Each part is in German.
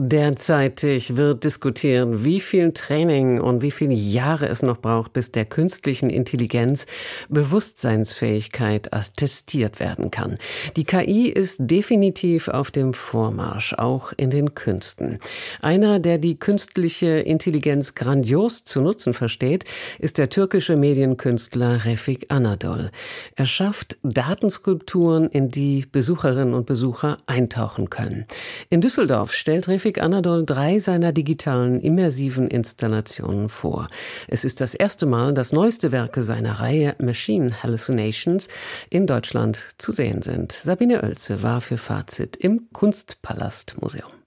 Derzeitig wird diskutiert, wie viel Training und wie viele Jahre es noch braucht, bis der künstlichen Intelligenz Bewusstseinsfähigkeit attestiert werden kann. Die KI ist definitiv auf dem Vormarsch, auch in den Künsten. Einer, der die künstliche Intelligenz grandios zu nutzen versteht, ist der türkische Medienkünstler Refik Anadol. Er schafft Datenskulpturen, in die Besucherinnen und Besucher eintauchen können. In Düsseldorf stellt Refik Tevfik Anadol drei seiner digitalen immersiven Installationen vor. Es ist das erste Mal, dass neueste Werke seiner Reihe Machine Hallucinations in Deutschland zu sehen sind. Sabine Oelze war für Fazit im Kunstpalastmuseum.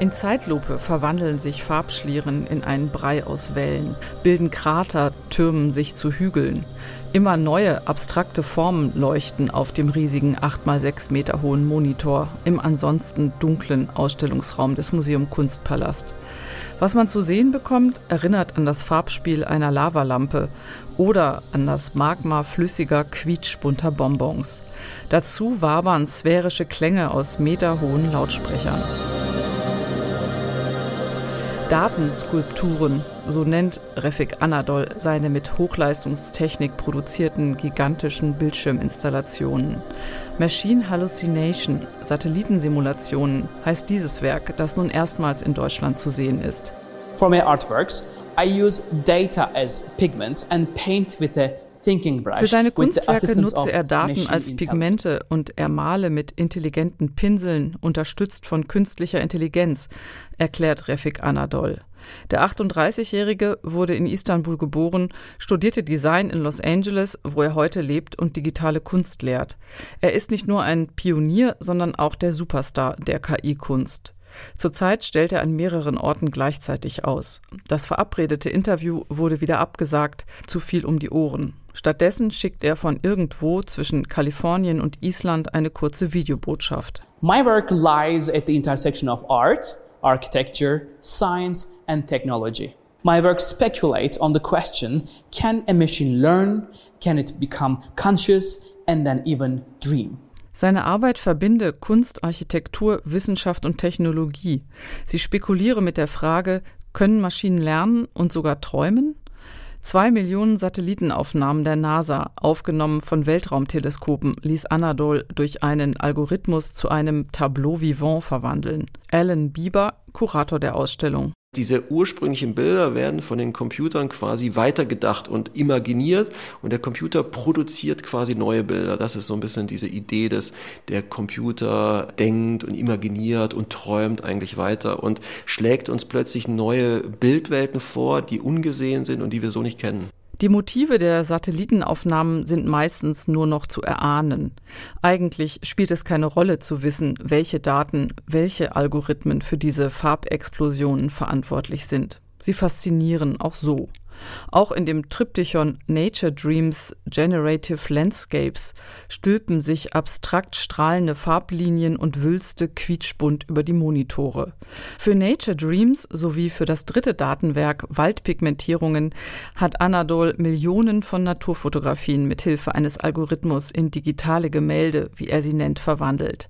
In Zeitlupe verwandeln sich Farbschlieren in einen Brei aus Wellen, bilden Krater, türmen sich zu Hügeln. Immer neue, abstrakte Formen leuchten auf dem riesigen 8 x 6 Meter hohen Monitor im ansonsten dunklen Ausstellungsraum des Museum Kunstpalast. Was man zu sehen bekommt, erinnert an das Farbspiel einer Lavalampe oder an das Magma flüssiger, quietschbunter Bonbons. Dazu wabern sphärische Klänge aus meterhohen Lautsprechern. Datenskulpturen, so nennt Refik Anadol seine mit Hochleistungstechnik produzierten gigantischen Bildschirminstallationen. Machine Hallucination, Satellitensimulationen, heißt dieses Werk, das nun erstmals in Deutschland zu sehen ist. For my artworks, I use data as pigment and paint with a für seine Kunstwerke nutze er Daten als Pigmente und er male mit intelligenten Pinseln, unterstützt von künstlicher Intelligenz, erklärt Refik Anadol. Der 38-Jährige wurde in Istanbul geboren, studierte Design in Los Angeles, wo er heute lebt und digitale Kunst lehrt. Er ist nicht nur ein Pionier, sondern auch der Superstar der KI-Kunst. Zurzeit stellt er an mehreren Orten gleichzeitig aus. Das verabredete Interview wurde wieder abgesagt, zu viel um die Ohren. Stattdessen schickt er von irgendwo zwischen Kalifornien und Island eine kurze Videobotschaft. My work lies at the intersection of art, architecture, science and technology. My work speculate on the question, can a machine learn? Can it become conscious and then even dream? Seine Arbeit verbinde Kunst, Architektur, Wissenschaft und Technologie. Sie spekuliere mit der Frage, können Maschinen lernen und sogar träumen? Zwei Millionen Satellitenaufnahmen der NASA, aufgenommen von Weltraumteleskopen, ließ Anadol durch einen Algorithmus zu einem Tableau vivant verwandeln. Alan Bieber, Kurator der Ausstellung. Diese ursprünglichen Bilder werden von den Computern quasi weitergedacht und imaginiert und der Computer produziert quasi neue Bilder. Das ist so ein bisschen diese Idee, dass der Computer denkt und imaginiert und träumt eigentlich weiter und schlägt uns plötzlich neue Bildwelten vor, die ungesehen sind und die wir so nicht kennen. Die Motive der Satellitenaufnahmen sind meistens nur noch zu erahnen. Eigentlich spielt es keine Rolle zu wissen, welche Daten, welche Algorithmen für diese Farbexplosionen verantwortlich sind. Sie faszinieren auch so. Auch in dem Triptychon Nature Dreams Generative Landscapes stülpen sich abstrakt strahlende Farblinien und Wülste quietschbunt über die Monitore. Für Nature Dreams sowie für das dritte Datenwerk Waldpigmentierungen hat Anadol Millionen von Naturfotografien mithilfe eines Algorithmus in digitale Gemälde, wie er sie nennt, verwandelt.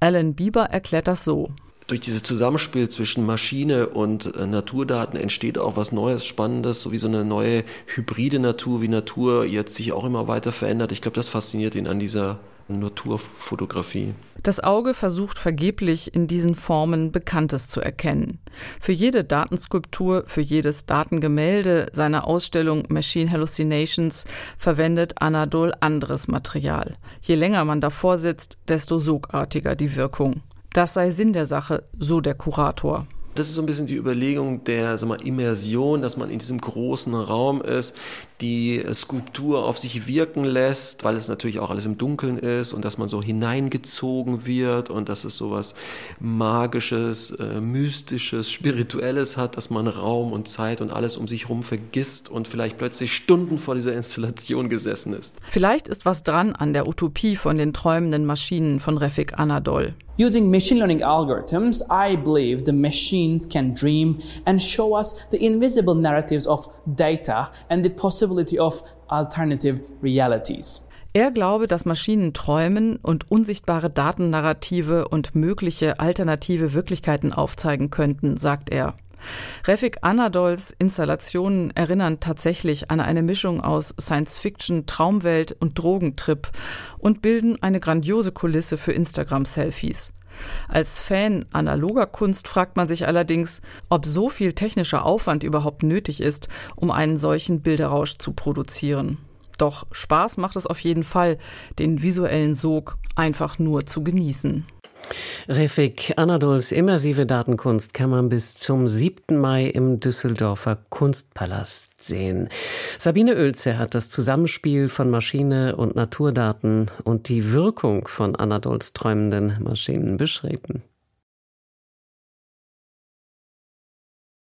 Alan Bieber erklärt das so durch dieses Zusammenspiel zwischen Maschine und äh, Naturdaten entsteht auch was Neues, Spannendes, so wie so eine neue hybride Natur, wie Natur jetzt sich auch immer weiter verändert. Ich glaube, das fasziniert ihn an dieser Naturfotografie. Das Auge versucht vergeblich in diesen Formen Bekanntes zu erkennen. Für jede Datenskulptur, für jedes Datengemälde seiner Ausstellung Machine Hallucinations verwendet Anadol anderes Material. Je länger man davor sitzt, desto sogartiger die Wirkung. Das sei Sinn der Sache, so der Kurator. Das ist so ein bisschen die Überlegung der sag mal, Immersion, dass man in diesem großen Raum ist, die Skulptur auf sich wirken lässt, weil es natürlich auch alles im Dunkeln ist und dass man so hineingezogen wird und dass es so was Magisches, äh, Mystisches, Spirituelles hat, dass man Raum und Zeit und alles um sich herum vergisst und vielleicht plötzlich Stunden vor dieser Installation gesessen ist. Vielleicht ist was dran an der Utopie von den träumenden Maschinen von Refik Anadol. Using machine learning algorithms, I believe the machines can dream and show us the invisible narratives of data and the possibility of alternative realities. Er glaube, dass Maschinen träumen und unsichtbare Datennarrative und mögliche alternative Wirklichkeiten aufzeigen könnten, sagt er. Refik Anadols Installationen erinnern tatsächlich an eine Mischung aus Science-Fiction, Traumwelt und Drogentrip und bilden eine grandiose Kulisse für Instagram-Selfies. Als Fan analoger Kunst fragt man sich allerdings, ob so viel technischer Aufwand überhaupt nötig ist, um einen solchen Bilderrausch zu produzieren. Doch Spaß macht es auf jeden Fall, den visuellen Sog einfach nur zu genießen. Refik Anadols immersive Datenkunst kann man bis zum 7. Mai im Düsseldorfer Kunstpalast sehen. Sabine Oelze hat das Zusammenspiel von Maschine und Naturdaten und die Wirkung von Anadols träumenden Maschinen beschrieben.